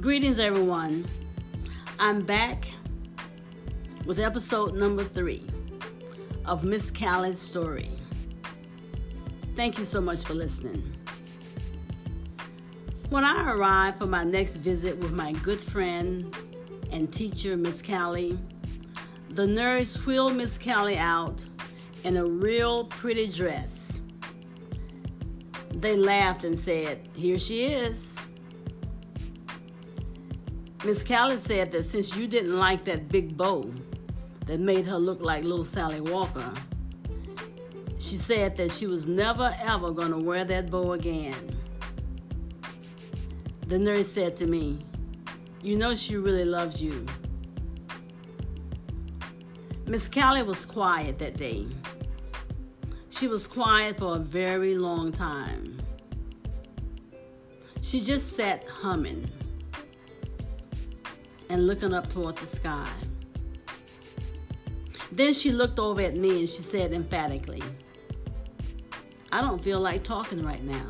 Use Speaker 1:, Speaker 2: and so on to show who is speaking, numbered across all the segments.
Speaker 1: Greetings, everyone. I'm back with episode number three of Miss Callie's story. Thank you so much for listening. When I arrived for my next visit with my good friend and teacher, Miss Callie, the nurse wheeled Miss Callie out in a real pretty dress. They laughed and said, Here she is. Miss Callie said that since you didn't like that big bow that made her look like little Sally Walker, she said that she was never ever going to wear that bow again. The nurse said to me, You know she really loves you. Miss Callie was quiet that day. She was quiet for a very long time. She just sat humming and looking up toward the sky. Then she looked over at me and she said emphatically, I don't feel like talking right now.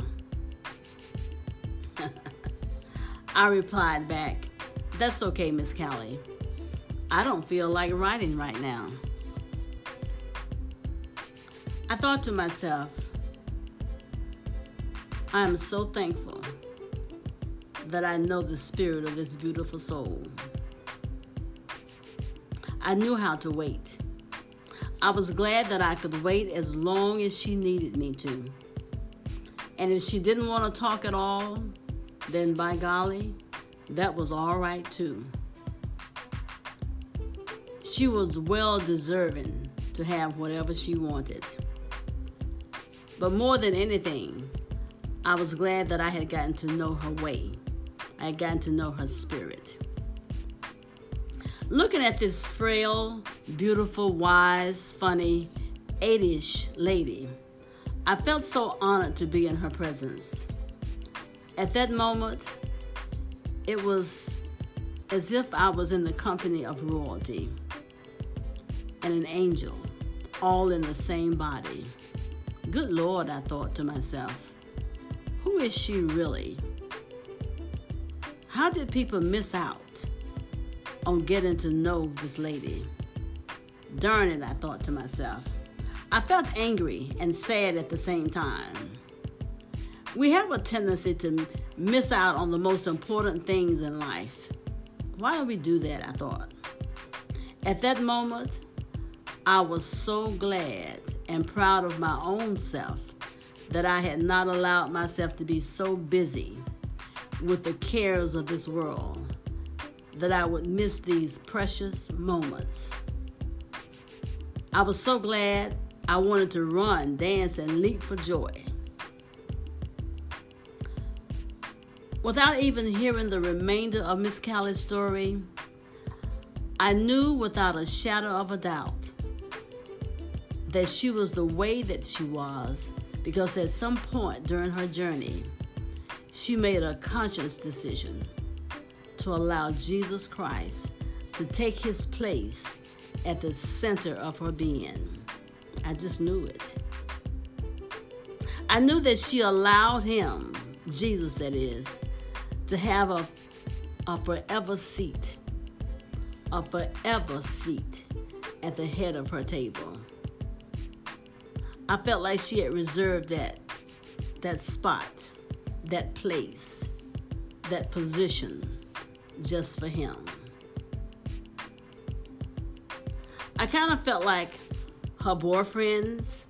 Speaker 1: I replied back, That's okay, Miss Callie. I don't feel like writing right now. I thought to myself, I am so thankful that I know the spirit of this beautiful soul. I knew how to wait. I was glad that I could wait as long as she needed me to. And if she didn't want to talk at all, then by golly, that was all right too. She was well deserving to have whatever she wanted. But more than anything, I was glad that I had gotten to know her way. I gotten to know her spirit. Looking at this frail, beautiful, wise, funny, 80ish lady, I felt so honored to be in her presence. At that moment, it was as if I was in the company of royalty and an angel, all in the same body. Good Lord, I thought to myself, who is she really? How did people miss out on getting to know this lady? Darn it, I thought to myself. I felt angry and sad at the same time. We have a tendency to miss out on the most important things in life. Why do we do that? I thought. At that moment, I was so glad and proud of my own self that I had not allowed myself to be so busy with the cares of this world that I would miss these precious moments. I was so glad I wanted to run, dance, and leap for joy. Without even hearing the remainder of Miss Callie's story, I knew without a shadow of a doubt that she was the way that she was because at some point during her journey, she made a conscious decision to allow Jesus Christ to take his place at the center of her being. I just knew it. I knew that she allowed him, Jesus that is, to have a, a forever seat, a forever seat at the head of her table. I felt like she had reserved that that spot, that place, that position just for him. I kind of felt like her boyfriends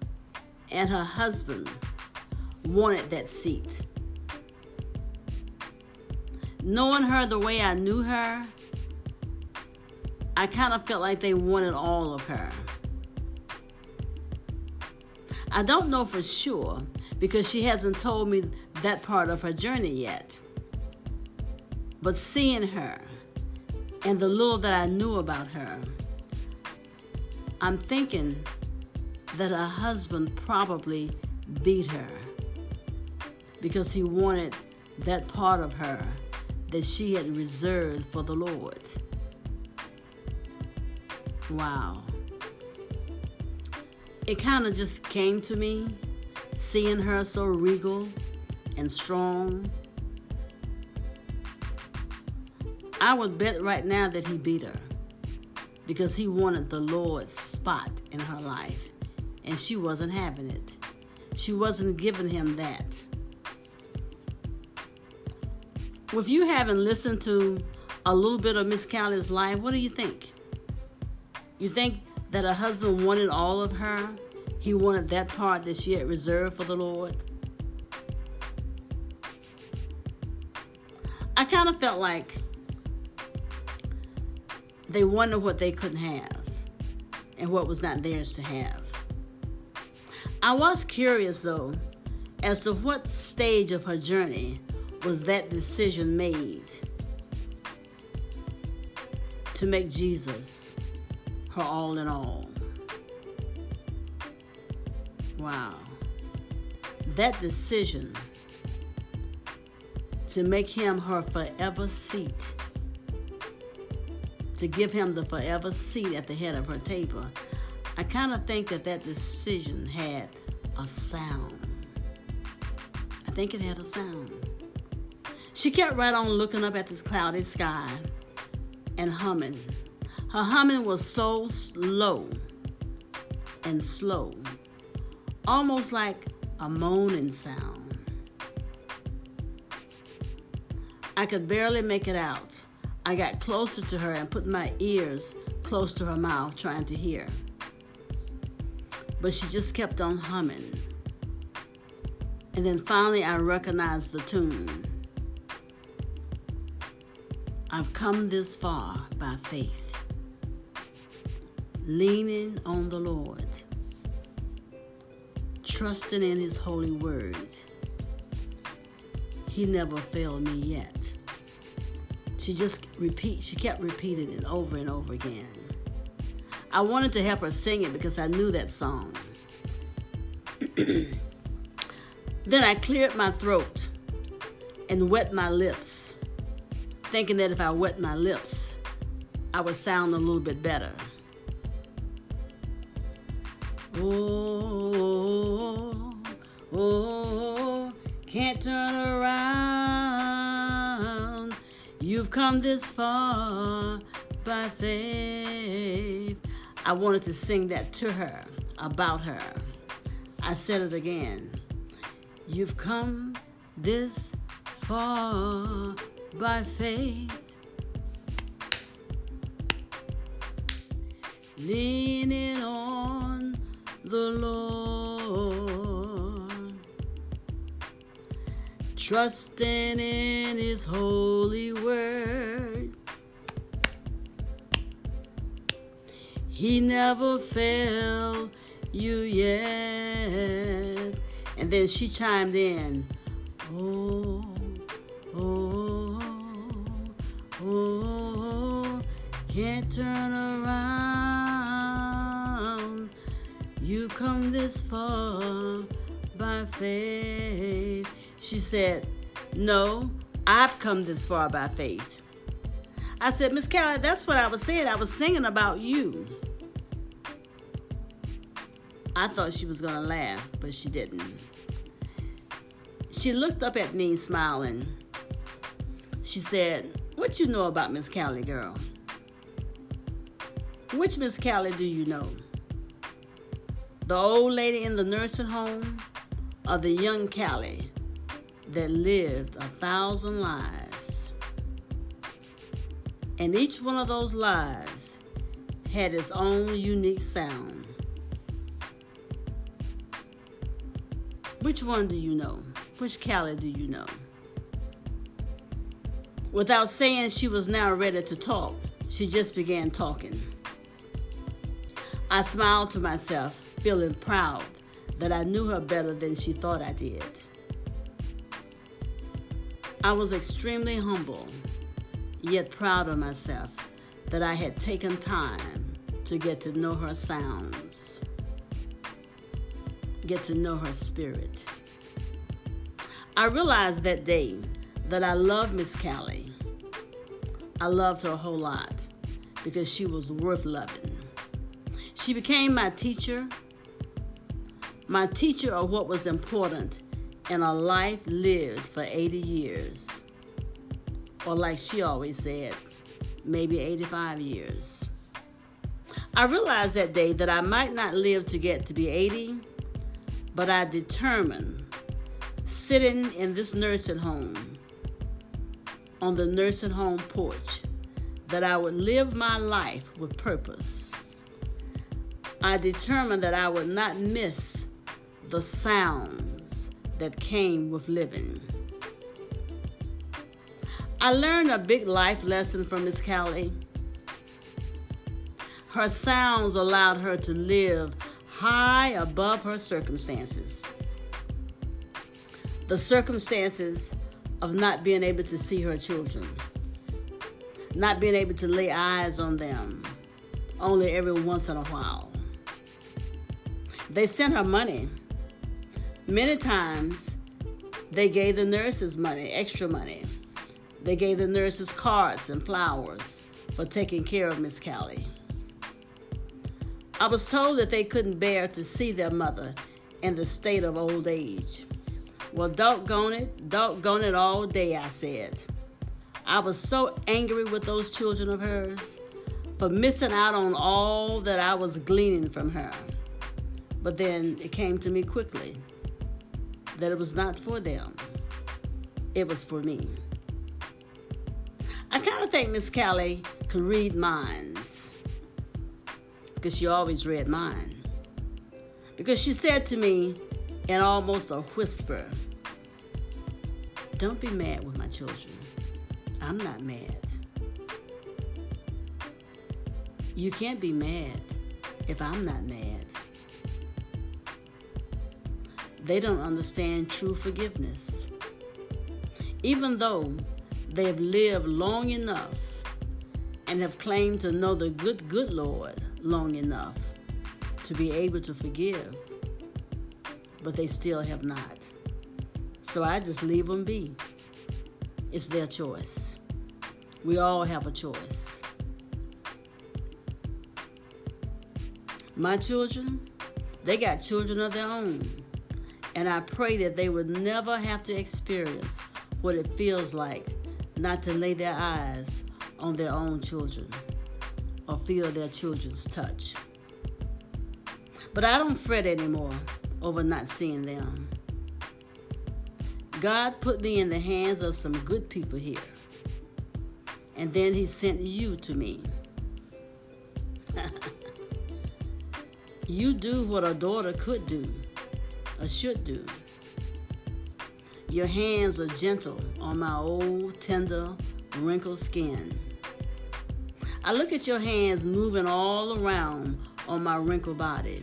Speaker 1: and her husband wanted that seat knowing her the way I knew her, I kind of felt like they wanted all of her. I don't know for sure because she hasn't told me that part of her journey yet. But seeing her and the little that I knew about her, I'm thinking that her husband probably beat her because he wanted that part of her that she had reserved for the Lord. Wow. It kind of just came to me seeing her so regal and strong. I would bet right now that he beat her because he wanted the Lord's spot in her life, and she wasn't having it. She wasn't giving him that. If you haven't listened to a little bit of Miss Callie's life, what do you think? You think that her husband wanted all of her? He wanted that part that she had reserved for the Lord? I kind of felt like they wanted what they couldn't have and what was not theirs to have. I was curious though as to what stage of her journey was that decision made to make Jesus her all in all. Wow. That decision to make him her forever seat, to give him the forever seat at the head of her table, I kind of think that that decision had a sound. I think it had a sound. She kept right on looking up at this cloudy sky and humming. Her humming was so slow and slow, almost like a moaning sound. I could barely make it out. I got closer to her and put my ears close to her mouth, trying to hear. But she just kept on humming. And then finally, I recognized the tune. I've come this far by faith, leaning on the Lord, trusting in His holy word. He never failed me yet. She just repeat she kept repeating it over and over again. I wanted to help her sing it because I knew that song. then I cleared my throat and wet my lips thinking that if I wet my lips, I would sound a little bit better. Oh, oh, oh, can't turn around. You've come this far by faith. I wanted to sing that to her, about her. I said it again. You've come this far by faith. Leaning on the Lord, trusting in His holy word. He never failed you yet. And then she chimed in, Oh, oh, oh, oh can't turn around. You come this far by faith. She said, No, I've come this far by faith. I said, Miss Callie, that's what I was saying. I was singing about you. I thought she was going to laugh, but she didn't. She looked up at me smiling. She said, What you know about Miss Callie, girl? Which Miss Callie do you know? The old lady in the nursing home or the young Callie that lived a thousand lives? And each one of those lives had its own unique sound. Which one do you know? Which Callie do you know? Without saying she was now ready to talk, she just began talking. I smiled to myself, feeling proud that I knew her better than she thought I did. I was extremely humble, yet proud of myself that I had taken time to get to know her sounds, get to know her spirit. I realized that day that I loved Miss Callie. I loved her a whole lot because she was worth loving. She became my teacher, my teacher of what was important in a life lived for 80 years. Or, like she always said, maybe 85 years. I realized that day that I might not live to get to be 80, but I determined, sitting in this nursing home, on the nursing home porch, that I would live my life with purpose. I determined that I would not miss the sounds that came with living. I learned a big life lesson from Miss Callie. Her sounds allowed her to live high above her circumstances. The circumstances of not being able to see her children, not being able to lay eyes on them only every once in a while. They sent her money. Many times, they gave the nurses money, extra money. They gave the nurses cards and flowers for taking care of Miss Callie. I was told that they couldn't bear to see their mother in the state of old age. Well, doggone it, doggone it all day, I said. I was so angry with those children of hers for missing out on all that I was gleaning from her. But then it came to me quickly that it was not for them, it was for me. I kind of think Miss Callie could read minds because she always read mine. Because she said to me in almost a whisper, Don't be mad with my children. I'm not mad. You can't be mad if I'm not mad. They don't understand true forgiveness. Even though they have lived long enough and have claimed to know the good, good Lord long enough to be able to forgive, but they still have not. So I just leave them be. It's their choice. We all have a choice. My children, they got children of their own. And I pray that they would never have to experience what it feels like not to lay their eyes on their own children or feel their children's touch. But I don't fret anymore over not seeing them. God put me in the hands of some good people here. And then He sent you to me. you do what a daughter could do, or should do. Your hands are gentle on my old, tender, wrinkled skin. I look at your hands moving all around on my wrinkled body.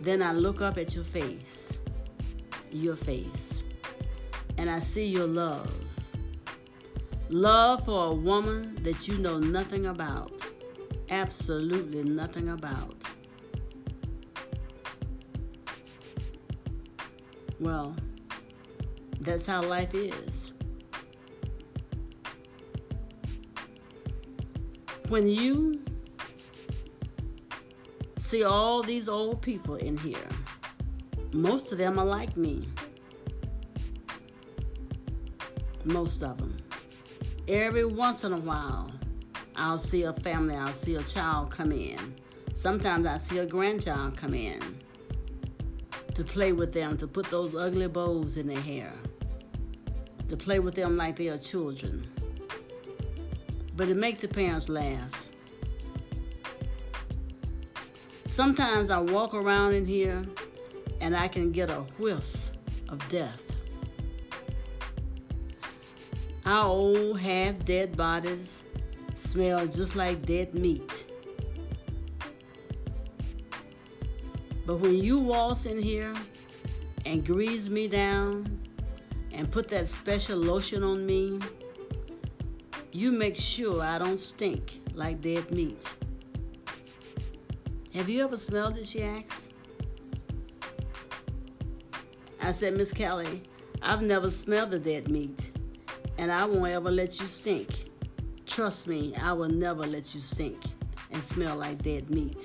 Speaker 1: Then I look up at your face, your face, and I see your love. Love for a woman that you know nothing about, absolutely nothing about. Well, that's how life is. When you see all these old people in here, most of them are like me. Most of them. Every once in a while, I'll see a family, I'll see a child come in. Sometimes I see a grandchild come in to play with them, to put those ugly bows in their hair to play with them like they are children. But it makes the parents laugh. Sometimes I walk around in here and I can get a whiff of death. Our old half dead bodies smell just like dead meat. But when you waltz in here and grease me down and put that special lotion on me, you make sure I don't stink like dead meat. Have you ever smelled it? She asked. I said, Miss Callie, I've never smelled the dead meat, and I won't ever let you stink. Trust me, I will never let you stink and smell like dead meat.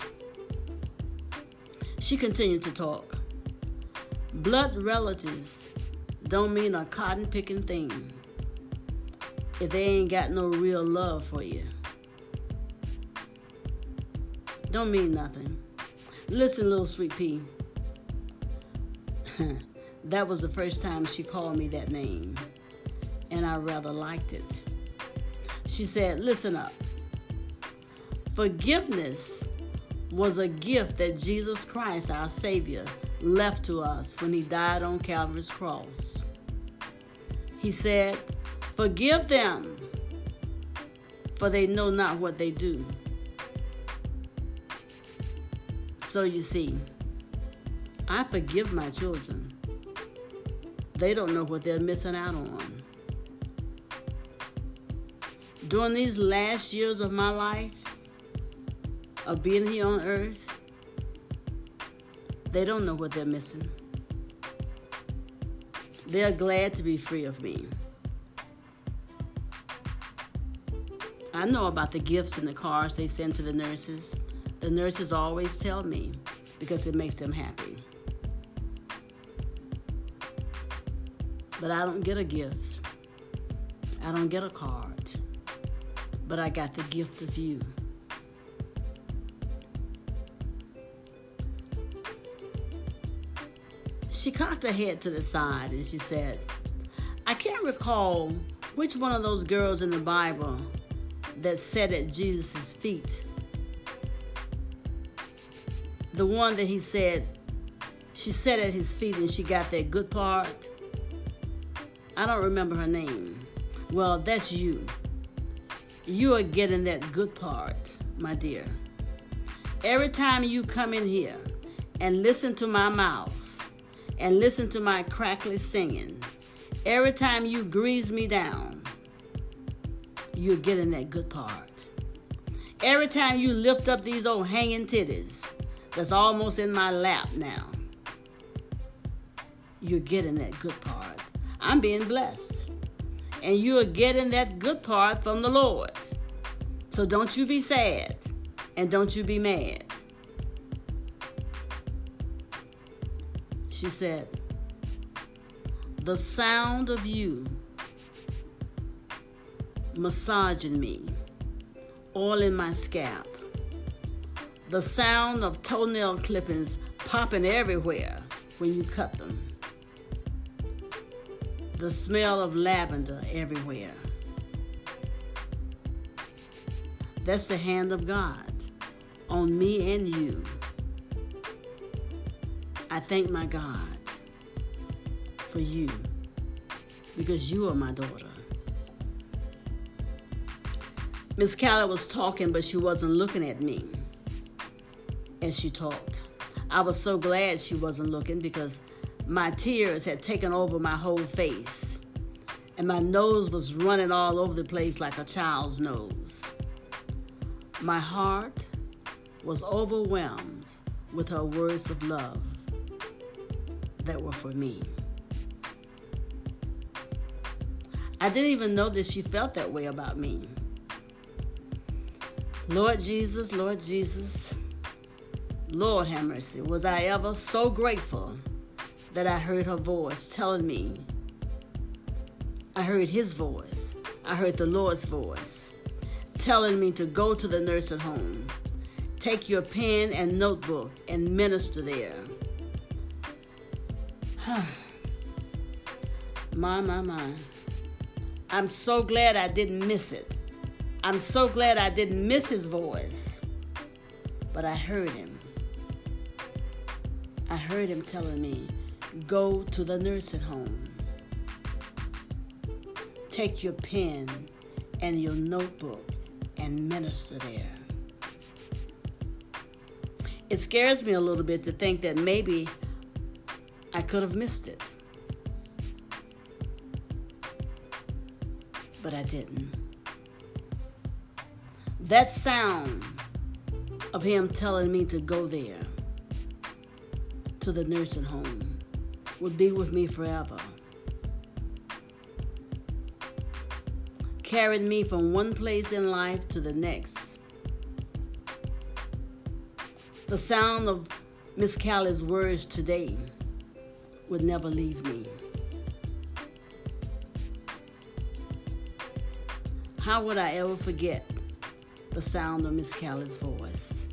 Speaker 1: She continued to talk. Blood relatives don't mean a cotton picking thing. if they ain't got no real love for you. Don't mean nothing. Listen, little sweet pea. that was the first time she called me that name, and I rather liked it. She said, Listen up. Forgiveness was a gift that Jesus Christ, our Savior, left to us when He died on Calvary's cross. He said, Forgive them, for they know not what they do. So you see, I forgive my children. They don't know what they're missing out on. During these last years of my life, of being here on earth, they don't know what they're missing. They're glad to be free of me. I know about the gifts and the cards they send to the nurses. The nurses always tell me because it makes them happy. But I don't get a gift. I don't get a card. But I got the gift of you. She cocked her head to the side and she said, I can't recall which one of those girls in the Bible that sat at Jesus' feet. The one that he said, she sat at his feet and she got that good part. I don't remember her name. Well, that's you. You are getting that good part, my dear. Every time you come in here and listen to my mouth and listen to my crackly singing, every time you grease me down, you're getting that good part. Every time you lift up these old hanging titties that's almost in my lap now, you're getting that good part. I'm being blessed. And you are getting that good part from the Lord. So don't you be sad and don't you be mad. She said, The sound of you massaging me, all in my scalp. The sound of toenail clippings popping everywhere when you cut them. The smell of lavender everywhere. That's the hand of God on me and you. I thank my God for you because you are my daughter. Miss Callie was talking, but she wasn't looking at me as she talked. I was so glad she wasn't looking because my tears had taken over my whole face, and my nose was running all over the place like a child's nose. My heart was overwhelmed with her words of love that were for me. I didn't even know that she felt that way about me. Lord Jesus, Lord Jesus, Lord have mercy. Was I ever so grateful that I heard her voice telling me? I heard his voice. I heard the Lord's voice telling me to go to the nursing home. Take your pen and notebook and minister there. My, my, my. I'm so glad I didn't miss it. I'm so glad I didn't miss his voice, but I heard him. I heard him telling me, go to the nursing home. Take your pen and your notebook and minister there. It scares me a little bit to think that maybe I could have missed it. But I didn't that sound of him telling me to go there to the nursing home would be with me forever. Carried me from one place in life to the next. The sound of Miss Callie's words today would never leave me. How would I ever forget the sound of Miss Callie's voice?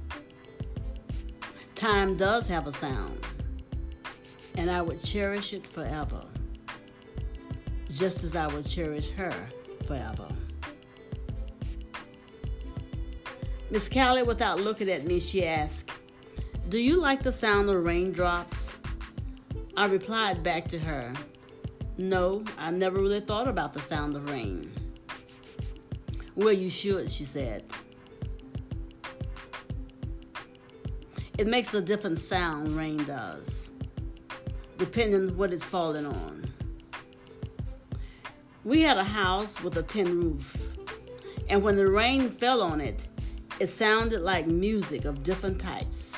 Speaker 1: Time does have a sound, and I would cherish it forever, just as I would cherish her forever. Miss Callie, without looking at me, she asked, Do you like the sound of raindrops? I replied back to her, No, I never really thought about the sound of rain. Well, you should, she said. It makes a different sound, rain does, depending on what it's falling on. We had a house with a tin roof, and when the rain fell on it, it sounded like music of different types.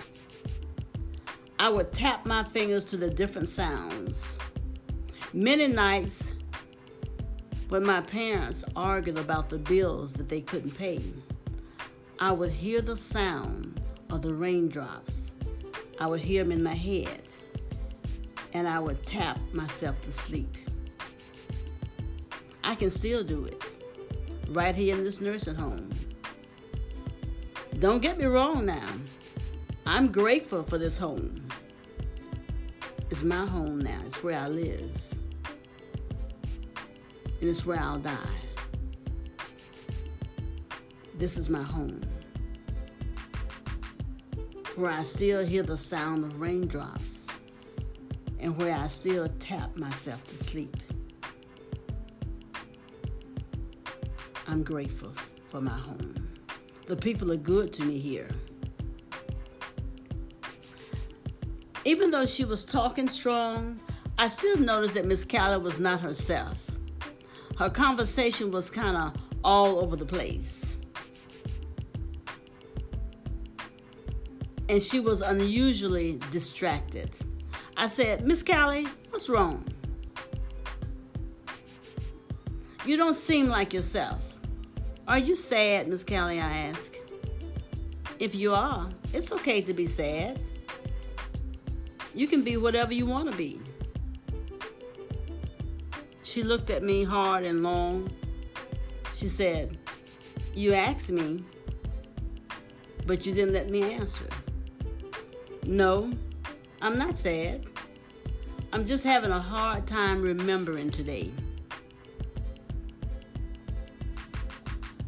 Speaker 1: I would tap my fingers to the different sounds. Many nights when my parents argued about the bills that they couldn't pay, I would hear the sound of the raindrops. I would hear them in my head, and I would tap myself to sleep. I can still do it right here in this nursing home. Don't get me wrong now. I'm grateful for this home. It's my home now. It's where I live. And it's where I'll die. This is my home. Where I still hear the sound of raindrops. And where I still tap myself to sleep. I'm grateful for my home. The people are good to me here. Even though she was talking strong, I still noticed that Miss Callie was not herself. Her conversation was kind of all over the place. And she was unusually distracted. I said, Miss Callie, what's wrong? You don't seem like yourself. Are you sad, Miss Callie? I asked. If you are, it's okay to be sad. You can be whatever you want to be. She looked at me hard and long. She said, You asked me, but you didn't let me answer. No, I'm not sad. I'm just having a hard time remembering today.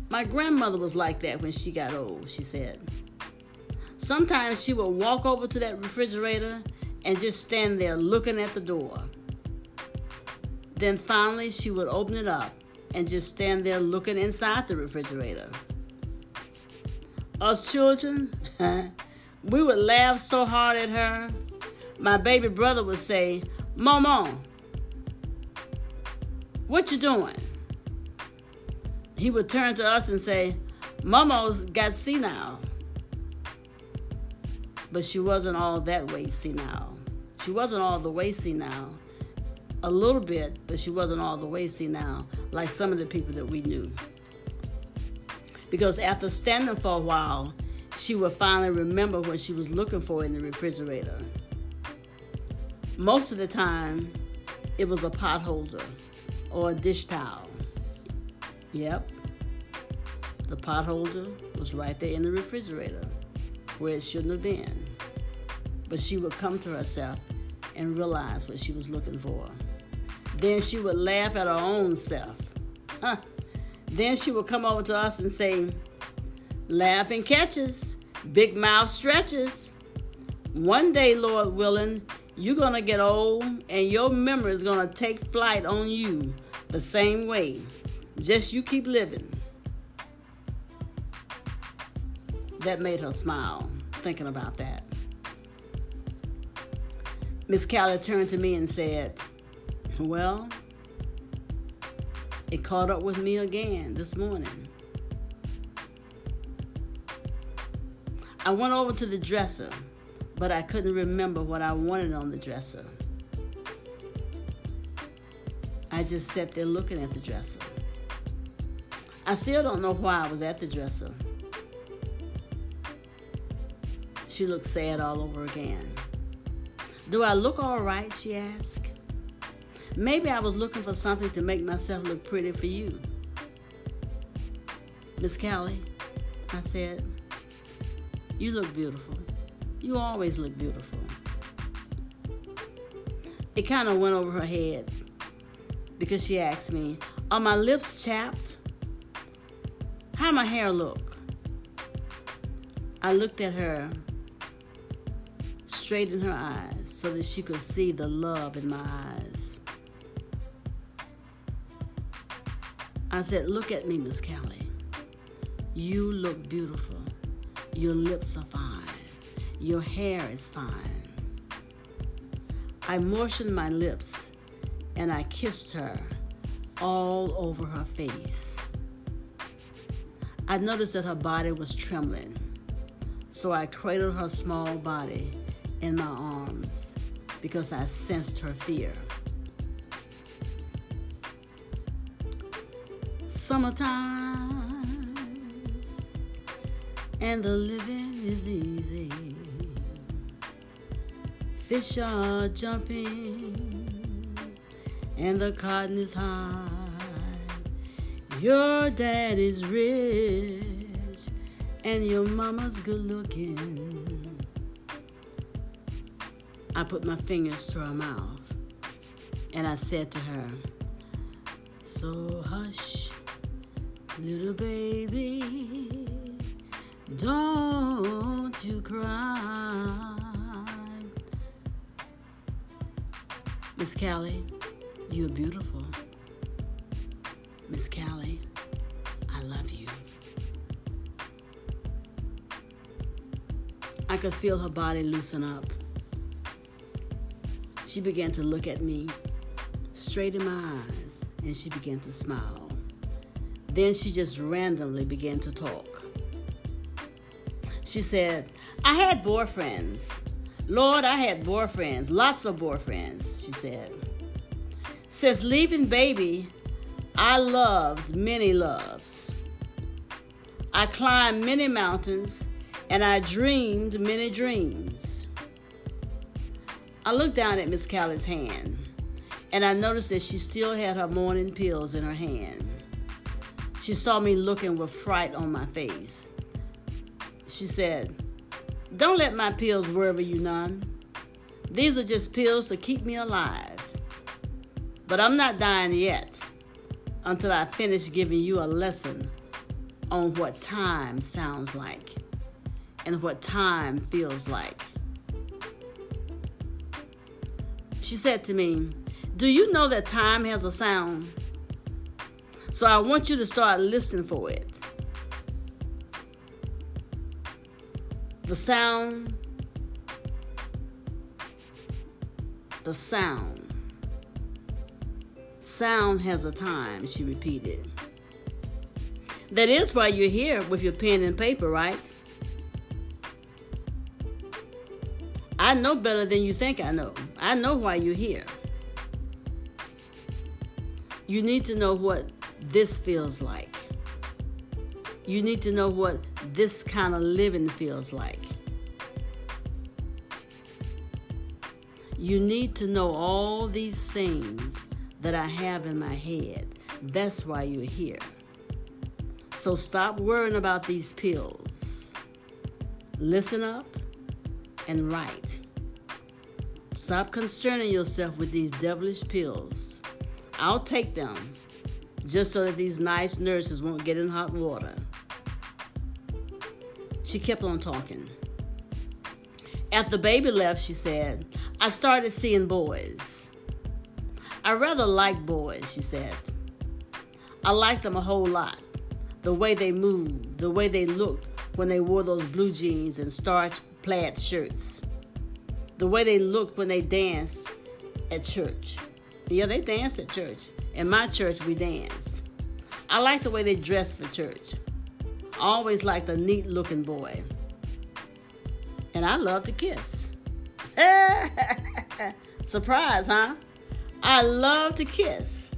Speaker 1: My grandmother was like that when she got old, she said. Sometimes she would walk over to that refrigerator and just stand there looking at the door. Then finally, she would open it up and just stand there looking inside the refrigerator. Us children, we would laugh so hard at her. My baby brother would say, Mama, what you doing? he would turn to us and say, Mama's got senile. But she wasn't all that way senile. She wasn't all the way senile. A little bit, but she wasn't all the way senile, like some of the people that we knew. Because after standing for a while, she would finally remember what she was looking for in the refrigerator. Most of the time, it was a pot holder or a dish towel. Yep. The pot holder was right there in the refrigerator where it shouldn't have been. But she would come to herself and realize what she was looking for. Then she would laugh at her own self. Huh. Then she would come over to us and say, Laughing catches, big mouth stretches. One day, Lord willing, you're going to get old and your memory is going to take flight on you the same way. Just you keep living. That made her smile, thinking about that. Miss Callie turned to me and said, Well, it caught up with me again this morning. I went over to the dresser, but I couldn't remember what I wanted on the dresser. I just sat there looking at the dresser. I still don't know why I was at the dresser. She looked sad all over again. Do I look all right? She asked. Maybe I was looking for something to make myself look pretty for you. Miss Callie, I said, you look beautiful. You always look beautiful. It kind of went over her head because she asked me, Are my lips chapped? How my hair look? I looked at her straight in her eyes so that she could see the love in my eyes. I said, Look at me, Miss Callie. You look beautiful. Your lips are fine. Your hair is fine. I moistened my lips and I kissed her all over her face. I noticed that her body was trembling, so I cradled her small body in my arms because I sensed her fear. Summertime and the living is easy. Fish are jumping and the cotton is high. Your dad is rich and your mama's good looking. I put my fingers to her mouth and I said to her, So hush, little baby, don't you cry. Miss Callie, you're beautiful. Miss Callie, I love you. I could feel her body loosen up. She began to look at me straight in my eyes and she began to smile. Then she just randomly began to talk. She said, I had boyfriends. Lord, I had boyfriends, lots of boyfriends, she said. Since leaving baby, I loved many loves. I climbed many mountains and I dreamed many dreams. I looked down at Miss Callie's hand and I noticed that she still had her morning pills in her hand. She saw me looking with fright on my face. She said, Don't let my pills worry you none. These are just pills to keep me alive. But I'm not dying yet until I finish giving you a lesson on what time sounds like and what time feels like. She said to me, Do you know that time has a sound? So I want you to start listening for it. The sound, the sound. Sound has a time, she repeated. That is why you're here with your pen and paper, right? I know better than you think I know. I know why you're here. You need to know what this feels like. You need to know what this kind of living feels like. You need to know all these things that I have in my head. That's why you're here. So stop worrying about these pills. Listen up and write. Stop concerning yourself with these devilish pills. I'll take them just so that these nice nurses won't get in hot water. She kept on talking. After the baby left, she said, I started seeing boys. I rather like boys, she said. I like them a whole lot. The way they moved, the way they looked when they wore those blue jeans and starched plaid shirts. The way they looked when they danced at church. Yeah, they danced at church. In my church, we danced. I like the way they dressed for church. I always liked a neat looking boy. And I love to kiss. Surprise, huh? I love to kiss.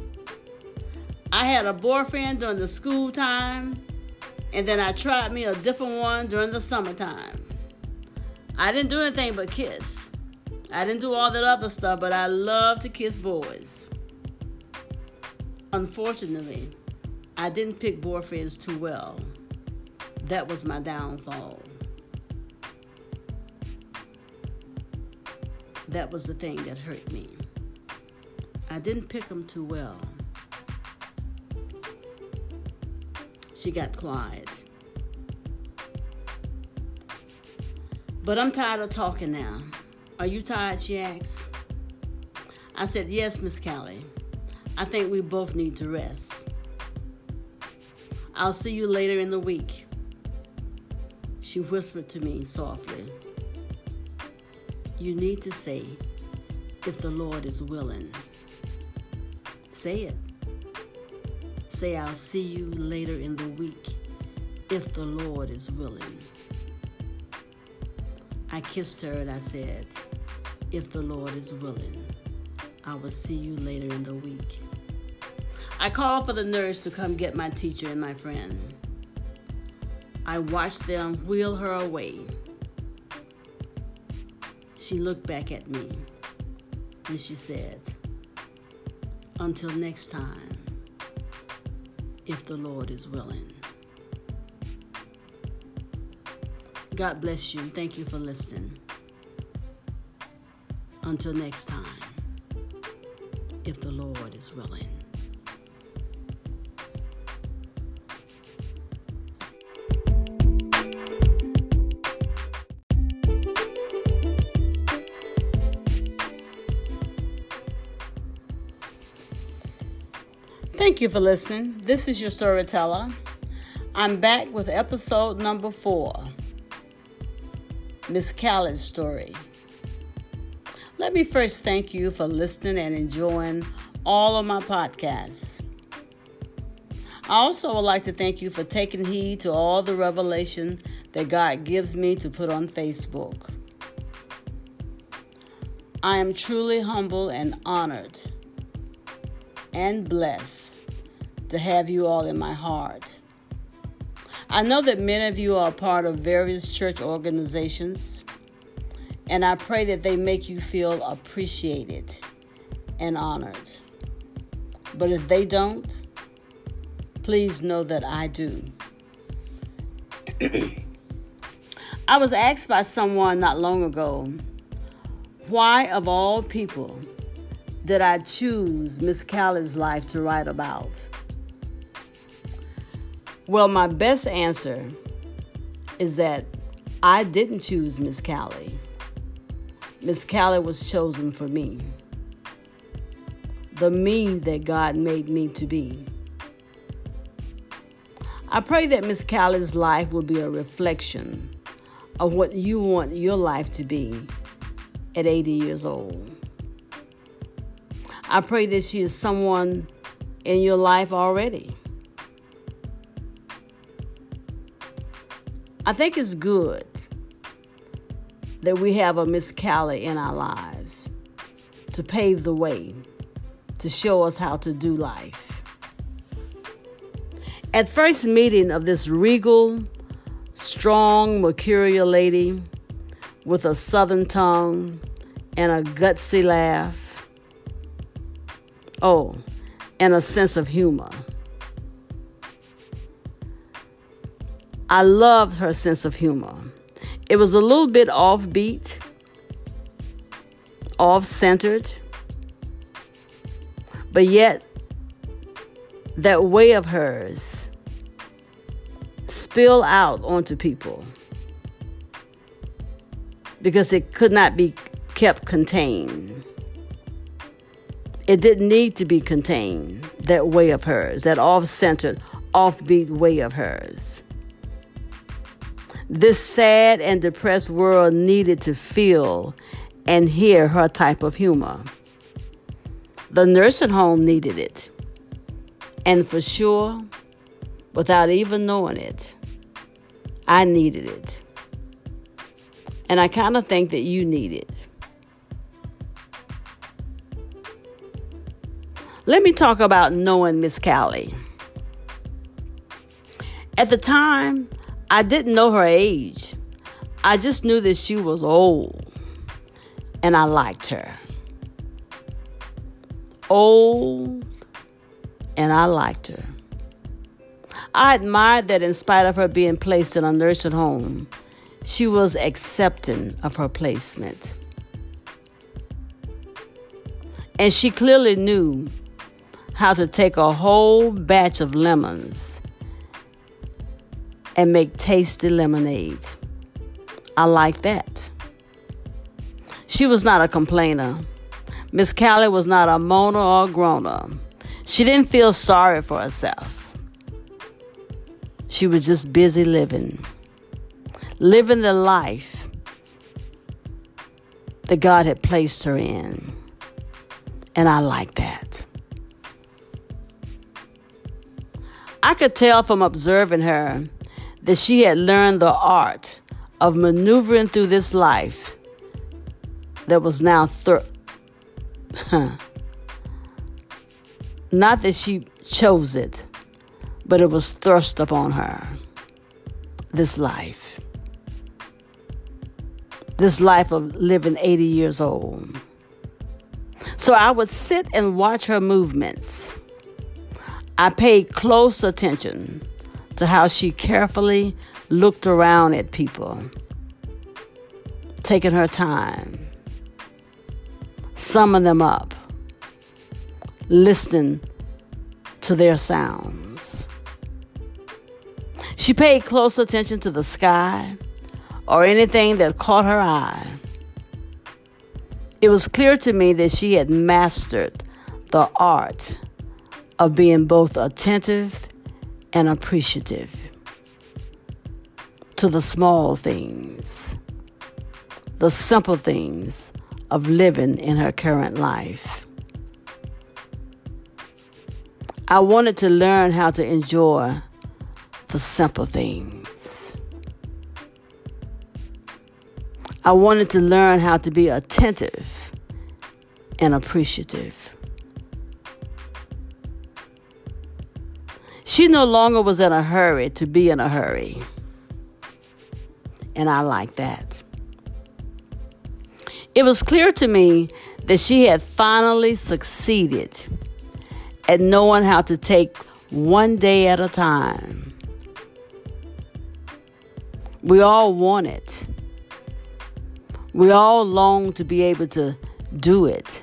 Speaker 1: I had a boyfriend during the school time, and then I tried me a different one during the summertime. I didn't do anything but kiss. I didn't do all that other stuff, but I love to kiss boys. Unfortunately, I didn't pick boyfriends too well. That was my downfall. That was the thing that hurt me. I didn't pick them too well. She got quiet. But I'm tired of talking now. Are you tired? She asked. I said, Yes, Miss Callie. I think we both need to rest. I'll see you later in the week. She whispered to me softly, You need to say, if the Lord is willing. Say it. Say, I'll see you later in the week if the Lord is willing. I kissed her and I said, If the Lord is willing, I will see you later in the week. I called for the nurse to come get my teacher and my friend. I watched them wheel her away. She looked back at me and she said, Until next time, if the Lord is willing. God bless you. Thank you for listening. Until next time, if the Lord is willing. Thank you for listening. This is your storyteller. I'm back with episode number four Miss Callie's story. Let me first thank you for listening and enjoying all of my podcasts. I also would like to thank you for taking heed to all the revelation that God gives me to put on Facebook. I am truly humble and honored and blessed to have you all in my heart. I know that many of you are part of various church organizations, and I pray that they make you feel appreciated and honored. But if they don't, please know that I do. I was asked by someone not long ago, why of all people did I choose Miss Callie's life to write about? Well, my best answer is that I didn't choose Miss Callie. Miss Callie was chosen for me. The me that God made me to be. I pray that Miss Callie's life will be a reflection of what you want your life to be at 80 years old. I pray that she is someone in your life already I think it's good that we have a Miss Callie in our lives to pave the way, to show us how to do life. At first meeting of this regal, strong, mercurial lady with a southern tongue and a gutsy laugh, oh, and a sense of humor. I loved her sense of humor. It was a little bit offbeat, off centered, but yet that way of hers spill out onto people because it could not be kept contained. It didn't need to be contained, that way of hers, that off centered, offbeat way of hers. This sad and depressed world needed to feel and hear her type of humor. The nursing home needed it. And for sure, without even knowing it, I needed it. And I kind of think that you need it. Let me talk about knowing Miss Callie. At the time, I didn't know her age. I just knew that she was old and I liked her. Old and I liked her. I admired that in spite of her being placed in a nursing home, she was accepting of her placement. And she clearly knew how to take a whole batch of lemons and make tasty lemonade. I like that. She was not a complainer. Miss Callie was not a moaner or a groaner. She didn't feel sorry for herself. She was just busy living, living the life that God had placed her in. And I like that. I could tell from observing her that she had learned the art of maneuvering through this life that was now thir- not that she chose it, but it was thrust upon her. This life. This life of living 80 years old. So I would sit and watch her movements. I paid close attention to how she carefully looked around at people, taking her time, summing them up, listening to their sounds. She paid close attention to the sky or anything that caught her eye. It was clear to me that she had mastered the art of being both attentive and appreciative to the small things, the simple things of living in her current life. I wanted to learn how to enjoy the simple things. I wanted to learn how to be attentive and appreciative. She no longer was in a hurry to be in a hurry. And I like that. It was clear to me that she had finally succeeded at knowing how to take one day at a time. We all want it. We all long to be able to do it.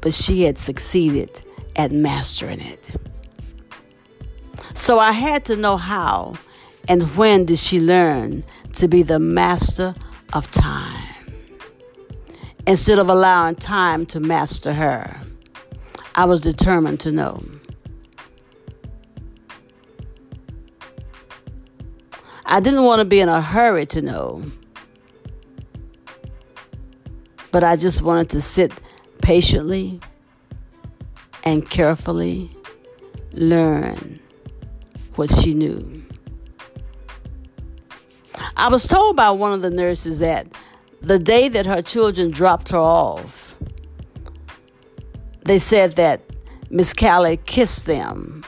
Speaker 1: But she had succeeded at mastering it. So I had to know how and when did she learn to be the master of time instead of allowing time to master her. I was determined to know. I didn't want to be in a hurry to know, but I just wanted to sit patiently and carefully learn what she knew. I was told by one of the nurses that the day that her children dropped her off, they said that Miss Callie kissed them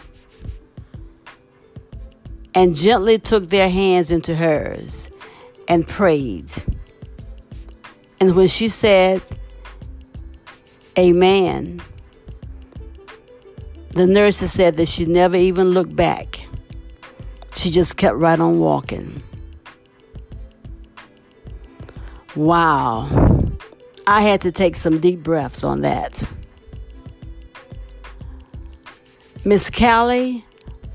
Speaker 1: and gently took their hands into hers and prayed. And when she said, Amen, the nurses said that she never even looked back. She just kept right on walking. Wow. I had to take some deep breaths on that. Miss Callie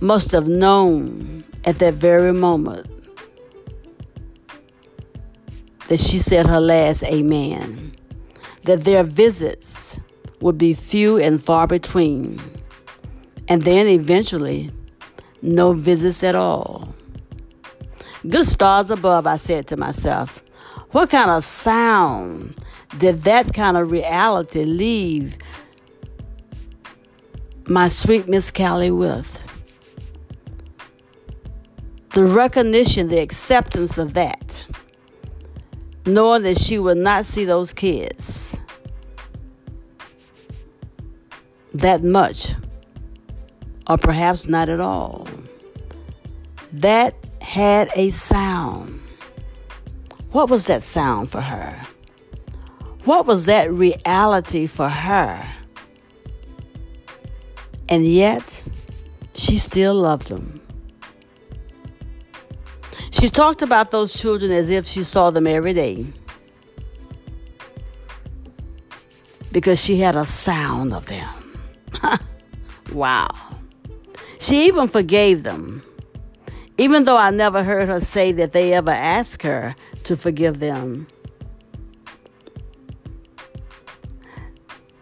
Speaker 1: must have known at that very moment that she said her last amen, that their visits would be few and far between, and then eventually no visits at all. Good stars above, I said to myself. What kind of sound did that kind of reality leave my sweet Miss Callie with? The recognition, the acceptance of that, knowing that she would not see those kids that much, or perhaps not at all. That had a sound. What was that sound for her? What was that reality for her? And yet, she still loved them. She talked about those children as if she saw them every day because she had a sound of them. wow. She even forgave them, even though I never heard her say that they ever asked her to forgive them.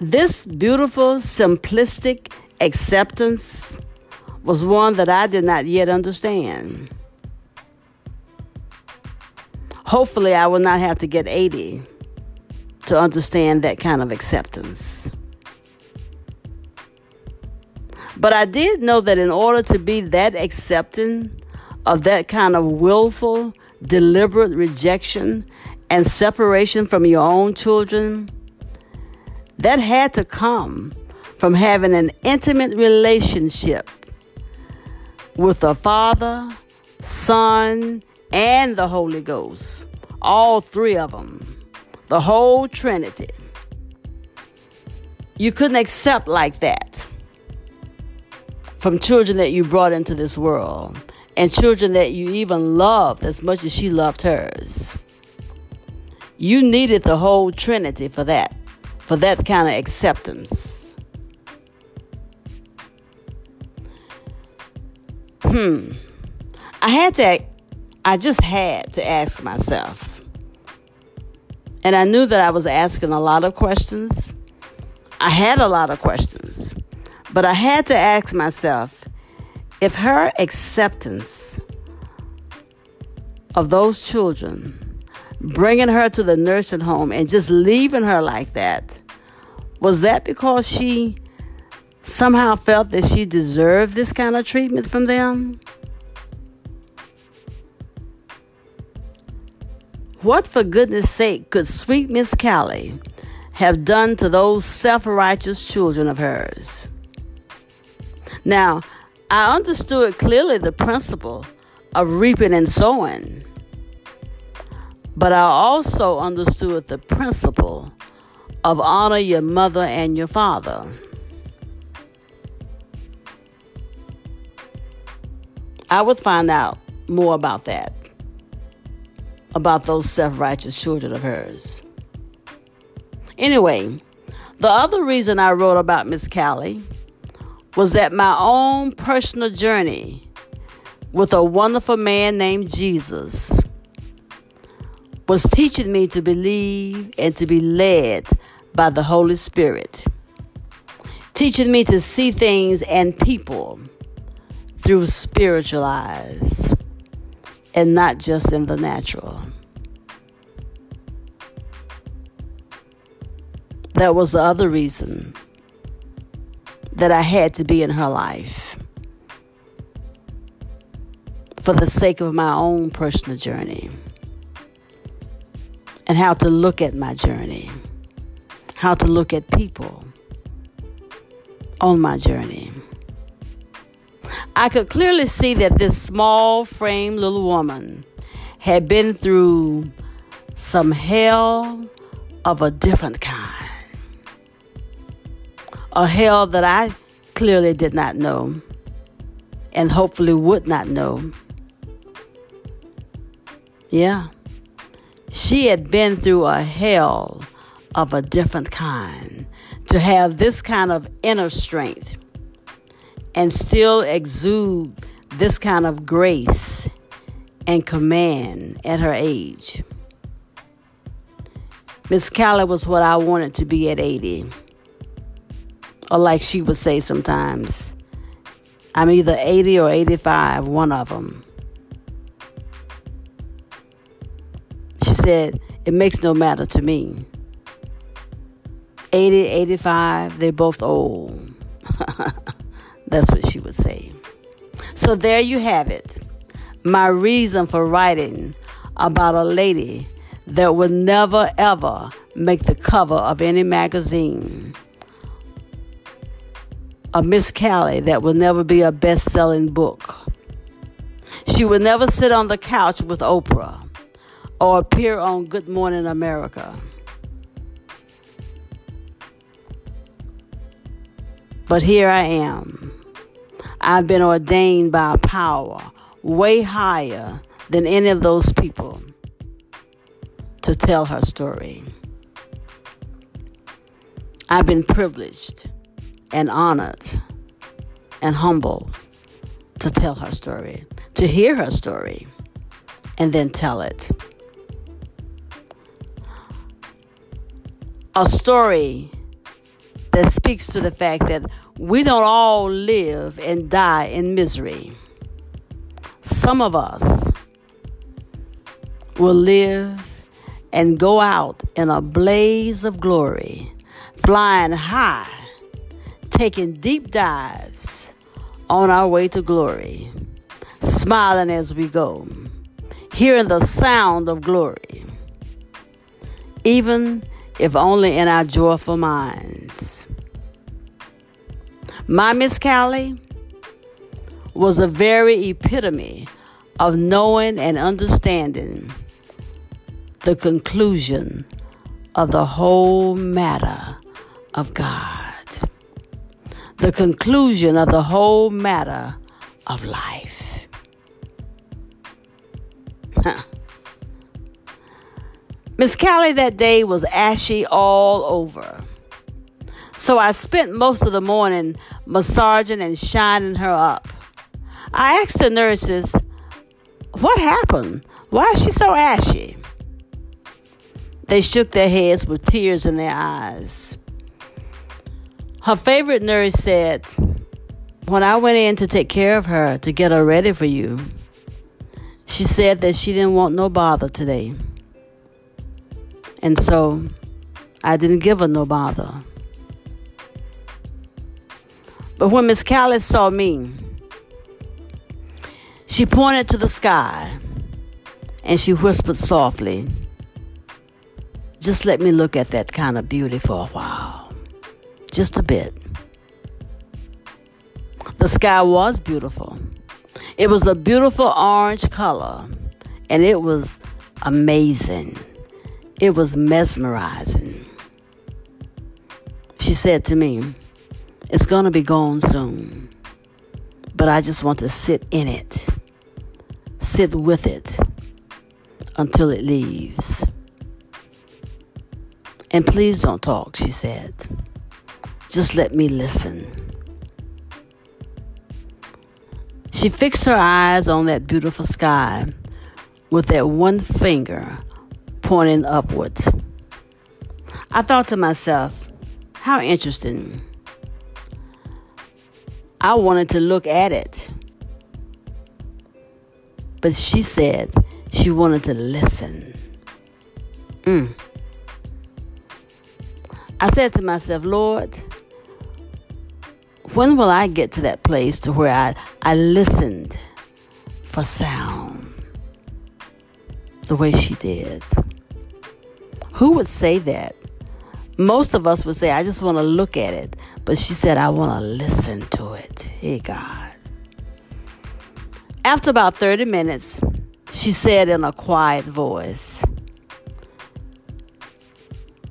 Speaker 1: This beautiful, simplistic acceptance was one that I did not yet understand. Hopefully, I will not have to get 80 to understand that kind of acceptance. But I did know that in order to be that accepting of that kind of willful, deliberate rejection and separation from your own children, that had to come from having an intimate relationship with the Father, Son, and the Holy Ghost. All three of them. The whole Trinity. You couldn't accept like that from children that you brought into this world and children that you even loved as much as she loved hers. You needed the whole Trinity for that for that kind of acceptance. Hmm. I had to, I just had to ask myself. And I knew that I was asking a lot of questions. I had a lot of questions. But I had to ask myself if her acceptance of those children bringing her to the nursing home and just leaving her like that, was that because she somehow felt that she deserved this kind of treatment from them? What, for goodness sake, could sweet Miss Callie have done to those self righteous children of hers? Now, I understood clearly the principle of reaping and sowing. But I also understood the principle of honor your mother and your father. I would find out more about that, about those self righteous children of hers. Anyway, the other reason I wrote about Miss Callie was that my own personal journey with a wonderful man named Jesus was teaching me to believe and to be led by the Holy Spirit, teaching me to see things and people through spiritual eyes and not just in the natural. That was the other reason that I had to be in her life for the sake of my own personal journey and how to look at my journey, how to look at people on my journey. I could clearly see that this small frame little woman had been through some hell of a different kind. A hell that I clearly did not know and hopefully would not know. Yeah. She had been through a hell of a different kind to have this kind of inner strength and still exude this kind of grace and command at her age. Miss Callie was what I wanted to be at 80. Or like she would say sometimes, I'm either 80 or 85, one of them. She said, It makes no matter to me. 80, 85, they're both old. That's what she would say. So there you have it. My reason for writing about a lady that would never ever make the cover of any magazine. A Miss Callie that will never be a best selling book. She will never sit on the couch with Oprah or appear on Good Morning America. But here I am. I've been ordained by a power way higher than any of those people to tell her story. I've been privileged and honored and humble to tell her story, to hear her story, and then tell it. A story that speaks to the fact that we don't all live and die in misery. Some of us will live and go out in a blaze of glory, flying high, taking deep dives on our way to glory, smiling as we go, hearing the sound of glory, even if only in our joyful minds. My Miss Callie was the very epitome of knowing and understanding the conclusion of the whole matter of God the conclusion of the whole matter of life. Miss Callie that day was ashy all over. So I spent most of the morning massaging and shining her up. I asked the nurses, What happened? Why is she so ashy? They shook their heads with tears in their eyes. Her favorite nurse said, When I went in to take care of her to get her ready for you, she said that she didn't want no bother today. And so I didn't give her no bother. But when Miss Callie saw me, she pointed to the sky and she whispered softly, Just let me look at that kind of beauty for a while just a bit. The sky was beautiful. It was a beautiful orange color, and it was amazing. It was mesmerizing. She said to me, It's going to be gone soon, but I just want to sit in it, sit with it until it leaves. And please don't talk, she said. Just let me listen. She fixed her eyes on that beautiful sky with that one finger pointing upwards. I thought to myself, how interesting. I wanted to look at it. But she said she wanted to listen. Mm. I said to myself, Lord, when will I get to that place to where I, I listened for sound the way she did? Who would say that? Most of us would say, I just want to look at it. But she said, I want to listen to it. Hey, God. After about 30 minutes, she said in a quiet voice,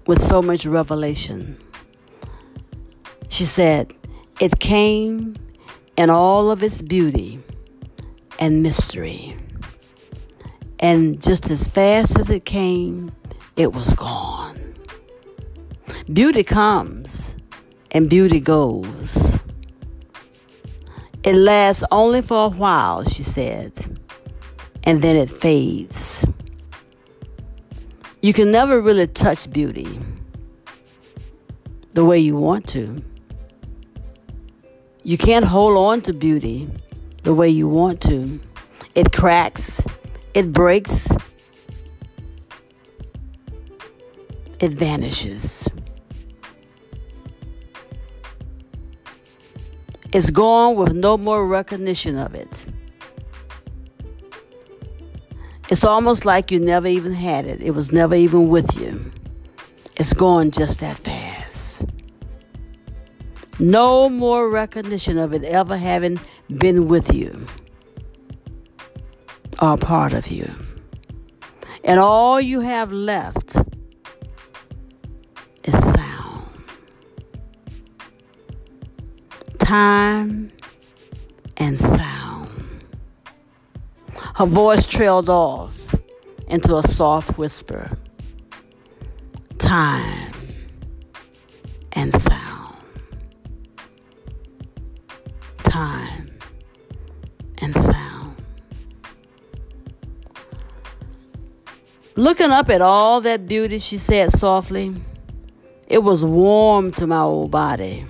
Speaker 1: with so much revelation, she said, it came in all of its beauty and mystery. And just as fast as it came, it was gone. Beauty comes and beauty goes. It lasts only for a while, she said, and then it fades. You can never really touch beauty the way you want to. You can't hold on to beauty the way you want to. It cracks, it breaks, it vanishes. It's gone with no more recognition of it. It's almost like you never even had it. It was never even with you. It's gone just that fast. No more recognition of it ever having been with you or part of you. And all you have left is sound. Time and sound. Her voice trailed off into a soft whisper. Time and sound. Looking up at all that beauty, she said softly, it was warm to my old body.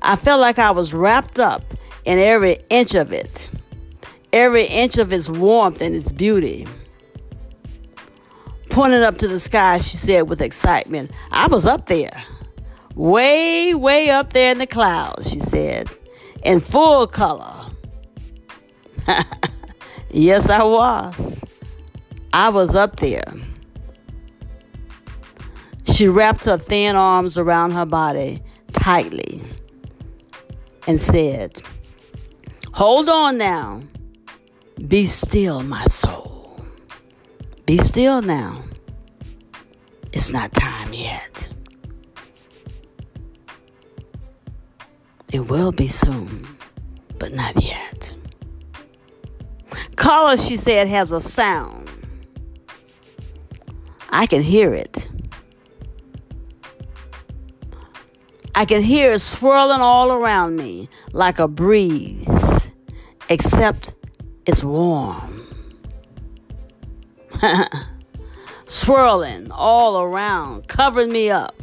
Speaker 1: I felt like I was wrapped up in every inch of it, every inch of its warmth and its beauty. Pointing up to the sky, she said with excitement, I was up there, way, way up there in the clouds, she said, in full color. yes, I was. I was up there. She wrapped her thin arms around her body tightly and said, Hold on now. Be still, my soul. Be still now. It's not time yet. It will be soon, but not yet. Color, she said, has a sound. I can hear it. I can hear it swirling all around me like a breeze, except it's warm. swirling all around, covering me up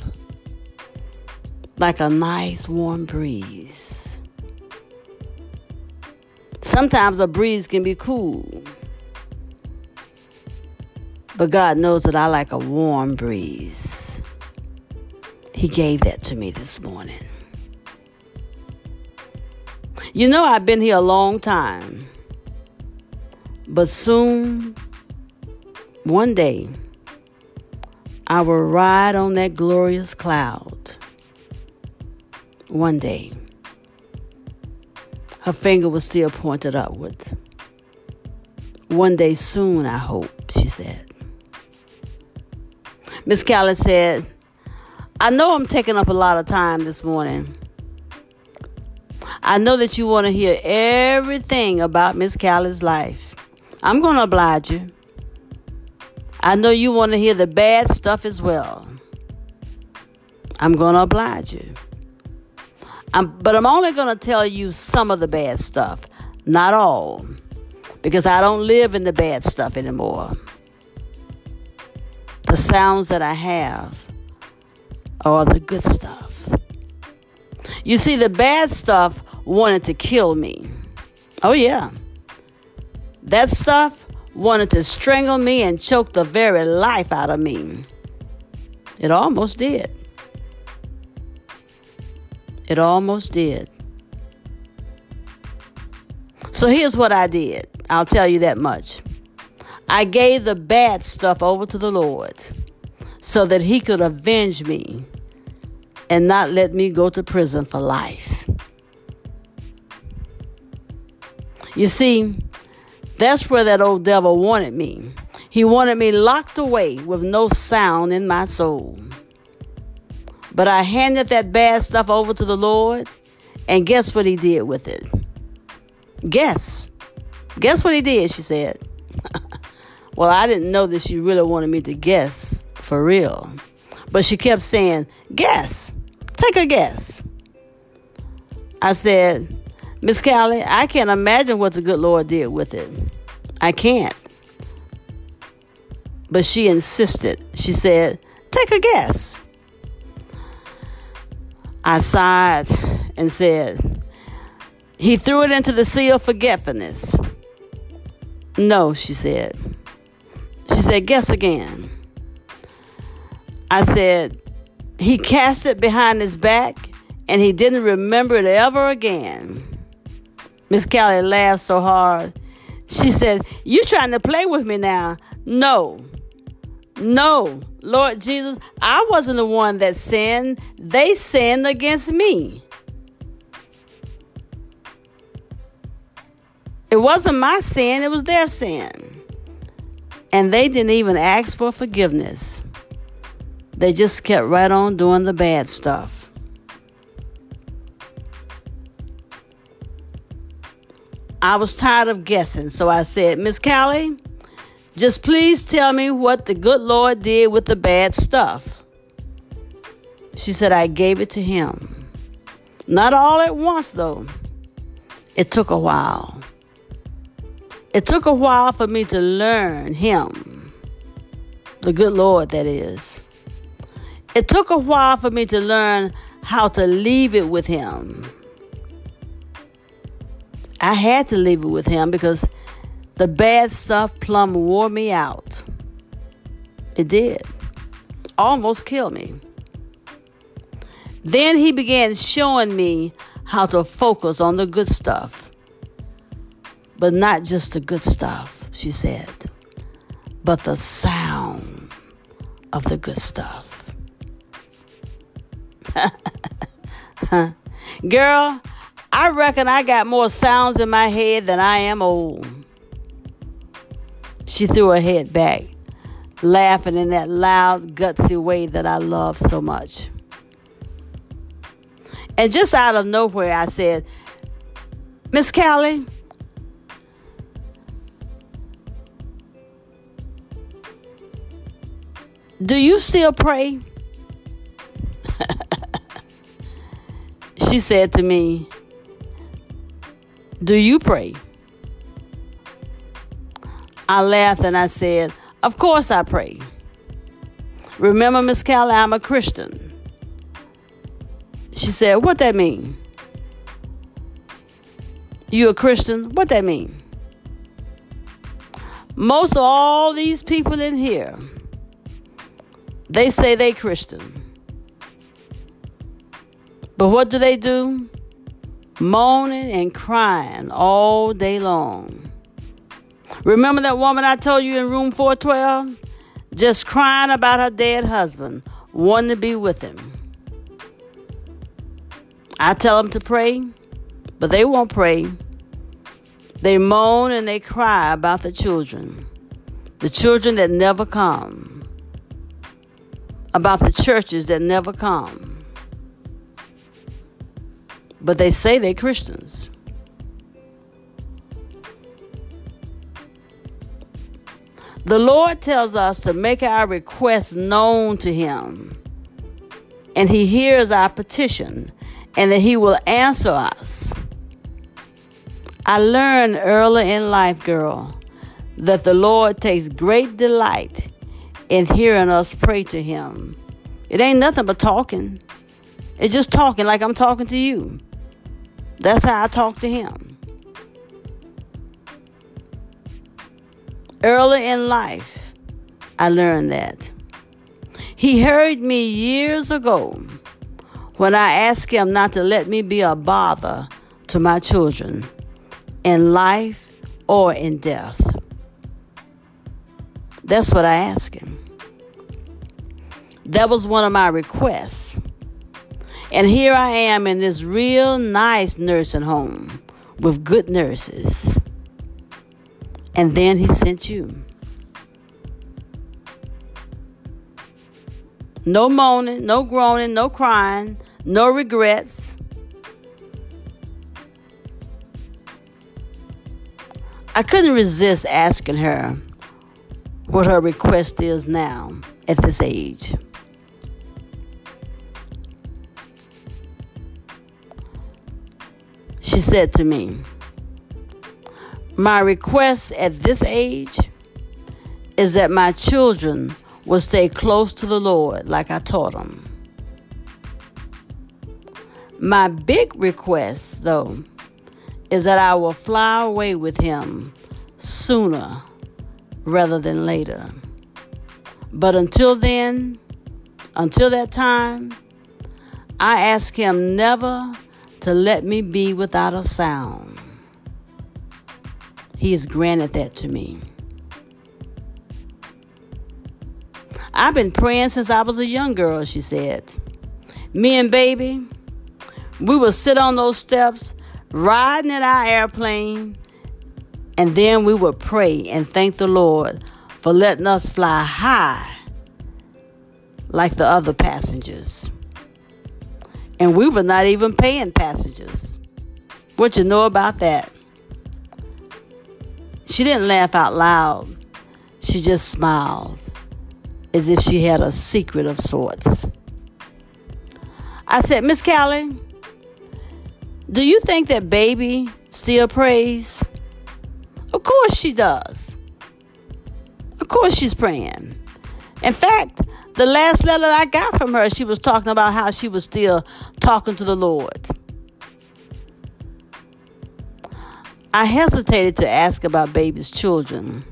Speaker 1: like a nice warm breeze. Sometimes a breeze can be cool, but God knows that I like a warm breeze. He gave that to me this morning. You know, I've been here a long time, but soon, one day, I will ride on that glorious cloud. One day. Her finger was still pointed upward. One day soon, I hope, she said. Miss Callie said, I know I'm taking up a lot of time this morning. I know that you want to hear everything about Miss Callie's life. I'm going to oblige you. I know you want to hear the bad stuff as well. I'm going to oblige you. I'm, but I'm only going to tell you some of the bad stuff, not all, because I don't live in the bad stuff anymore. The sounds that I have or the good stuff. You see, the bad stuff wanted to kill me. Oh, yeah. That stuff wanted to strangle me and choke the very life out of me. It almost did. It almost did. So here's what I did. I'll tell you that much. I gave the bad stuff over to the Lord so that he could avenge me and not let me go to prison for life. You see, that's where that old devil wanted me. He wanted me locked away with no sound in my soul. But I handed that bad stuff over to the Lord, and guess what he did with it? Guess. Guess what he did, she said. Well, I didn't know that she really wanted me to guess for real. But she kept saying, Guess. Take a guess. I said, Miss Callie, I can't imagine what the good Lord did with it. I can't. But she insisted. She said, Take a guess. I sighed and said, He threw it into the sea of forgetfulness. No, she said. She said, Guess again. I said, he cast it behind his back and he didn't remember it ever again. Miss Callie laughed so hard. She said, You trying to play with me now? No. No. Lord Jesus, I wasn't the one that sinned. They sinned against me. It wasn't my sin, it was their sin. And they didn't even ask for forgiveness. They just kept right on doing the bad stuff. I was tired of guessing, so I said, Miss Callie, just please tell me what the good Lord did with the bad stuff. She said, I gave it to him. Not all at once, though. It took a while. It took a while for me to learn him, the good Lord, that is. It took a while for me to learn how to leave it with him. I had to leave it with him because the bad stuff plumb wore me out. It did. Almost killed me. Then he began showing me how to focus on the good stuff. But not just the good stuff, she said, but the sound of the good stuff. Girl, I reckon I got more sounds in my head than I am old. She threw her head back, laughing in that loud, gutsy way that I love so much. And just out of nowhere, I said, Miss Callie, do you still pray? she said to me, Do you pray? I laughed and I said, Of course I pray. Remember, Miss Callie, I'm a Christian. She said, What that mean? You a Christian? What that mean? Most of all these people in here, they say they Christian. But what do they do? Moaning and crying all day long. Remember that woman I told you in room 412? Just crying about her dead husband, wanting to be with him. I tell them to pray, but they won't pray. They moan and they cry about the children, the children that never come, about the churches that never come but they say they're Christians. The Lord tells us to make our requests known to Him, and He hears our petition, and that He will answer us. I learned early in life, girl, that the Lord takes great delight in hearing us pray to Him. It ain't nothing but talking. It's just talking like I'm talking to you. That's how I talk to him. Early in life, I learned that. He heard me years ago when I asked him not to let me be a bother to my children in life or in death. That's what I asked him. That was one of my requests. And here I am in this real nice nursing home with good nurses. And then he sent you. No moaning, no groaning, no crying, no regrets. I couldn't resist asking her what her request is now at this age. She said to me, My request at this age is that my children will stay close to the Lord like I taught them. My big request, though, is that I will fly away with him sooner rather than later. But until then, until that time, I ask him never to let me be without a sound. He has granted that to me. I've been praying since I was a young girl, she said. Me and baby, we would sit on those steps, riding in our airplane, and then we would pray and thank the Lord for letting us fly high like the other passengers and we were not even paying passengers. What you know about that? She didn't laugh out loud. She just smiled as if she had a secret of sorts. I said, Miss Callie, do you think that baby still prays? Of course she does. Of course she's praying. In fact, the last letter I got from her, she was talking about how she was still talking to the Lord. I hesitated to ask about baby's children.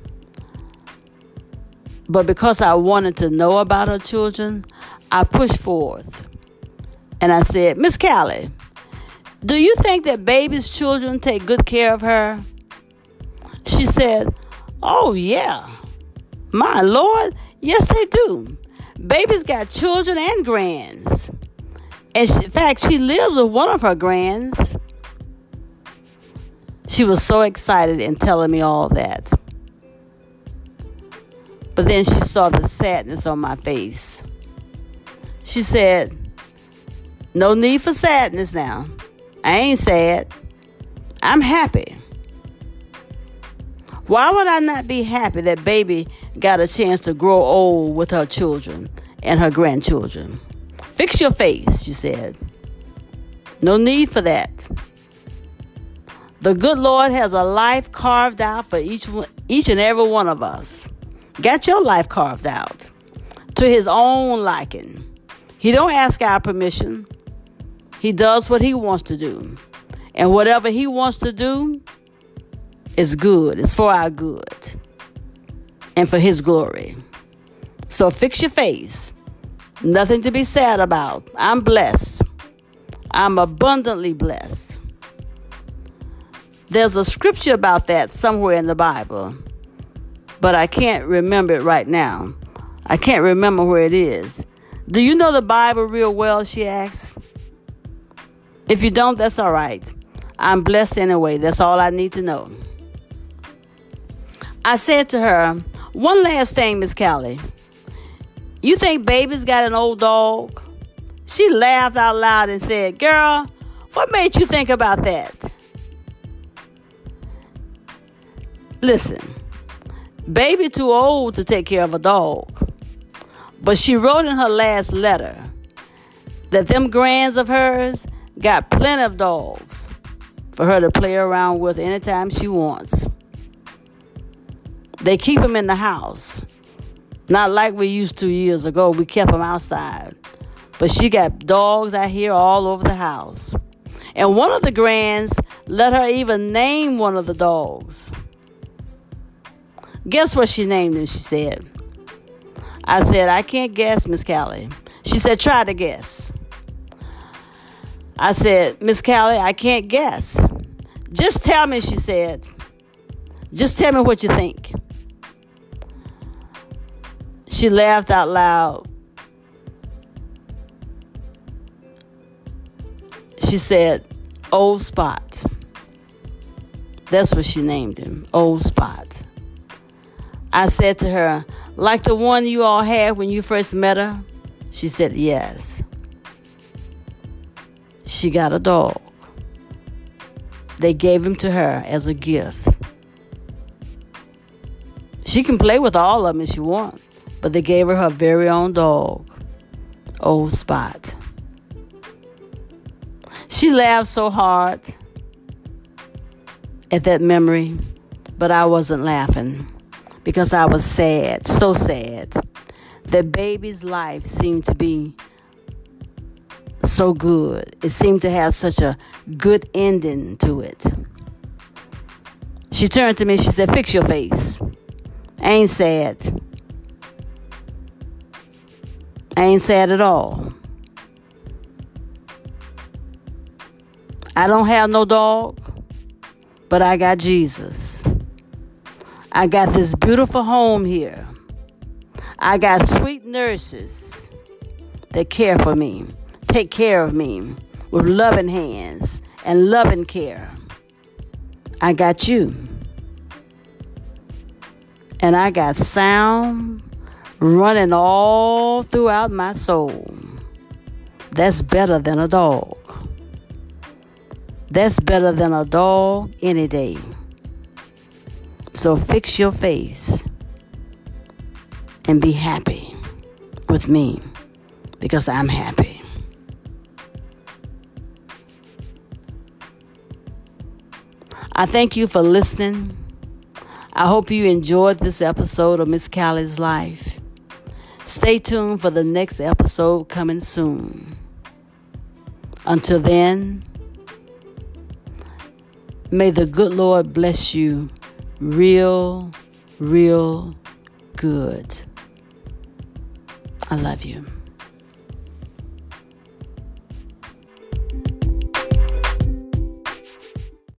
Speaker 1: But because I wanted to know about her children, I pushed forth. And I said, Miss Callie, do you think that baby's children take good care of her? She said, Oh, yeah. My Lord, yes, they do. Baby's got children and grands. And she, in fact, she lives with one of her grands. She was so excited in telling me all that. But then she saw the sadness on my face. She said, No need for sadness now. I ain't sad. I'm happy. Why would I not be happy that baby got a chance to grow old with her children and her grandchildren? Fix your face, she said. No need for that. The good Lord has a life carved out for each, each and every one of us got your life carved out to his own liking. He don't ask our permission. He does what he wants to do. And whatever he wants to do is good. It's for our good and for his glory. So fix your face. Nothing to be sad about. I'm blessed. I'm abundantly blessed. There's a scripture about that somewhere in the Bible but I can't remember it right now. I can't remember where it is. Do you know the Bible real well? She asked. If you don't, that's all right. I'm blessed anyway. That's all I need to know. I said to her, One last thing, Miss Callie. You think baby's got an old dog? She laughed out loud and said, Girl, what made you think about that? Listen. Baby too old to take care of a dog. But she wrote in her last letter that them grands of hers got plenty of dogs for her to play around with anytime she wants. They keep them in the house. Not like we used to years ago. We kept them outside. But she got dogs out here all over the house. And one of the grands let her even name one of the dogs. Guess what she named him, she said. I said, I can't guess, Miss Callie. She said, try to guess. I said, Miss Callie, I can't guess. Just tell me, she said. Just tell me what you think. She laughed out loud. She said, Old Spot. That's what she named him, Old Spot. I said to her, like the one you all had when you first met her? She said, yes. She got a dog. They gave him to her as a gift. She can play with all of them if she wants, but they gave her her very own dog, Old Spot. She laughed so hard at that memory, but I wasn't laughing because I was sad, so sad. That baby's life seemed to be so good. It seemed to have such a good ending to it. She turned to me, she said, Fix your face. I ain't sad. I ain't sad at all. I don't have no dog, but I got Jesus. I got this beautiful home here. I got sweet nurses that care for me, take care of me with loving hands and loving care. I got you. And I got sound running all throughout my soul. That's better than a dog. That's better than a dog any day. So fix your face and be happy with me because I'm happy. I thank you for listening. I hope you enjoyed this episode of Miss Callie's Life. Stay tuned for the next episode coming soon. Until then, may the good Lord bless you real, real good. I love you.